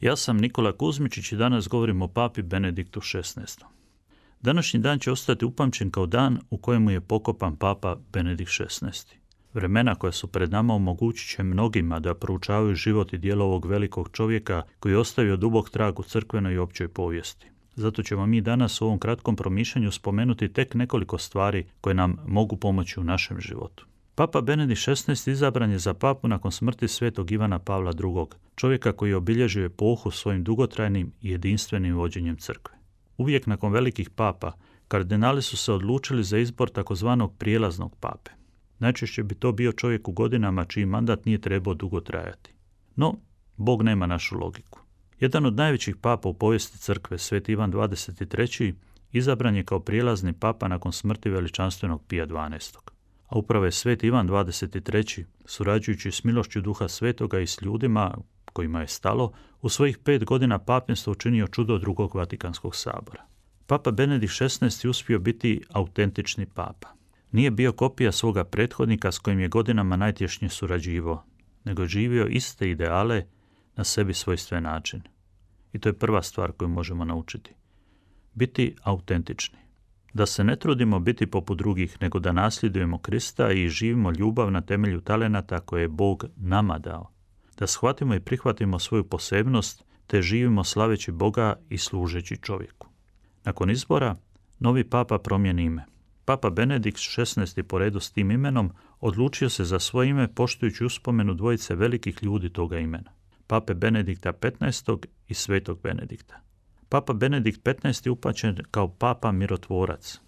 Ja sam Nikola Kuzmičić i danas govorim o papi Benediktu XVI. Današnji dan će ostati upamćen kao dan u kojemu je pokopan papa Benedikt XVI. Vremena koja su pred nama omogućit će mnogima da proučavaju život i dijelo ovog velikog čovjeka koji je ostavio dubok trag u crkvenoj i općoj povijesti. Zato ćemo mi danas u ovom kratkom promišljanju spomenuti tek nekoliko stvari koje nam mogu pomoći u našem životu. Papa Benedikt XVI izabran je za papu nakon smrti svetog Ivana Pavla II, čovjeka koji je obilježio epohu svojim dugotrajnim i jedinstvenim vođenjem crkve. Uvijek nakon velikih papa, kardinali su se odlučili za izbor takozvanog prijelaznog pape. Najčešće bi to bio čovjek u godinama čiji mandat nije trebao dugo trajati. No, Bog nema našu logiku. Jedan od najvećih papa u povijesti crkve, Sveti Ivan XXIII, izabran je kao prijelazni papa nakon smrti veličanstvenog Pija XII. A upravo je Sveti Ivan XXIII, surađujući s milošću duha svetoga i s ljudima kojima je stalo, u svojih pet godina papinstva učinio čudo drugog Vatikanskog sabora. Papa Benedikt XVI uspio biti autentični papa. Nije bio kopija svoga prethodnika s kojim je godinama najtješnje surađivao, nego živio iste ideale na sebi svojstven način. I to je prva stvar koju možemo naučiti. Biti autentični. Da se ne trudimo biti poput drugih, nego da nasljedujemo Krista i živimo ljubav na temelju talenata koje je Bog nama dao. Da shvatimo i prihvatimo svoju posebnost, te živimo slaveći Boga i služeći čovjeku. Nakon izbora, novi papa promijeni ime. Papa Benedikt XVI. po redu s tim imenom odlučio se za svoje ime poštujući uspomenu dvojice velikih ljudi toga imena pape Benedikta XV. i svetog Benedikta. Papa Benedikt XV. je upačen kao papa mirotvorac.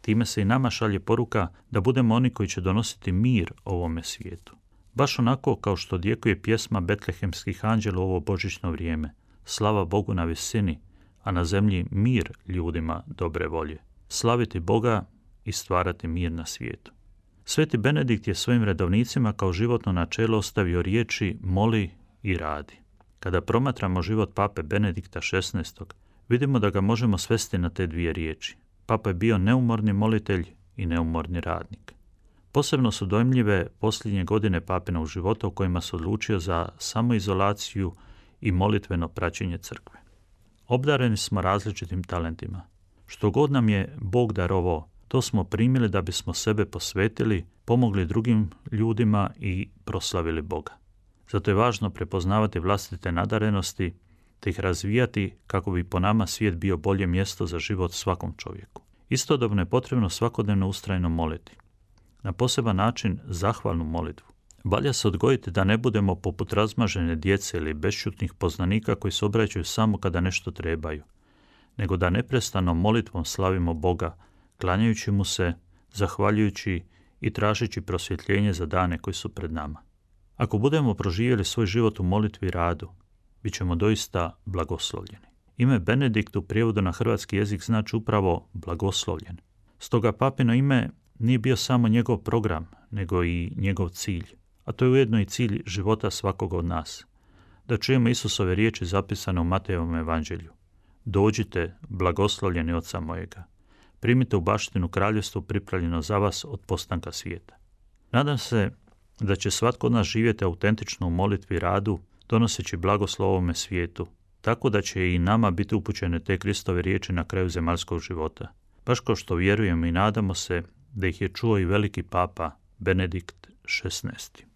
Time se i nama šalje poruka da budemo oni koji će donositi mir ovome svijetu. Baš onako kao što djekuje pjesma betlehemskih anđela u ovo božićno vrijeme. Slava Bogu na visini, a na zemlji mir ljudima dobre volje. Slaviti Boga i stvarati mir na svijetu. Sveti Benedikt je svojim redovnicima kao životno načelo ostavio riječi moli, i radi. Kada promatramo život pape Benedikta XVI. Vidimo da ga možemo svesti na te dvije riječi. Papa je bio neumorni molitelj i neumorni radnik. Posebno su dojmljive posljednje godine papinog života u kojima se odlučio za samoizolaciju i molitveno praćenje crkve. Obdareni smo različitim talentima. Što god nam je Bog darovao, to smo primili da bismo sebe posvetili, pomogli drugim ljudima i proslavili Boga. Zato je važno prepoznavati vlastite nadarenosti te ih razvijati kako bi po nama svijet bio bolje mjesto za život svakom čovjeku. Istodobno je potrebno svakodnevno ustrajno moliti. Na poseban način zahvalnu molitvu. Valja se odgojiti da ne budemo poput razmažene djece ili bešćutnih poznanika koji se obraćaju samo kada nešto trebaju, nego da neprestano molitvom slavimo Boga, klanjajući mu se, zahvaljujući i tražeći prosvjetljenje za dane koji su pred nama. Ako budemo proživjeli svoj život u molitvi i radu, bit ćemo doista blagoslovljeni. Ime Benedikt u prijevodu na hrvatski jezik znači upravo blagoslovljen. Stoga papino ime nije bio samo njegov program, nego i njegov cilj. A to je ujedno i cilj života svakog od nas. Da čujemo Isusove riječi zapisane u Matejevom evanđelju. Dođite, blagoslovljeni oca mojega. Primite u baštinu kraljevstvo pripravljeno za vas od postanka svijeta. Nadam se da će svatko od nas živjeti autentično u molitvi i radu, donoseći blagoslov ovome svijetu, tako da će i nama biti upućene te Kristove riječi na kraju zemaljskog života. Baš kao što vjerujemo i nadamo se da ih je čuo i veliki papa Benedikt XVI.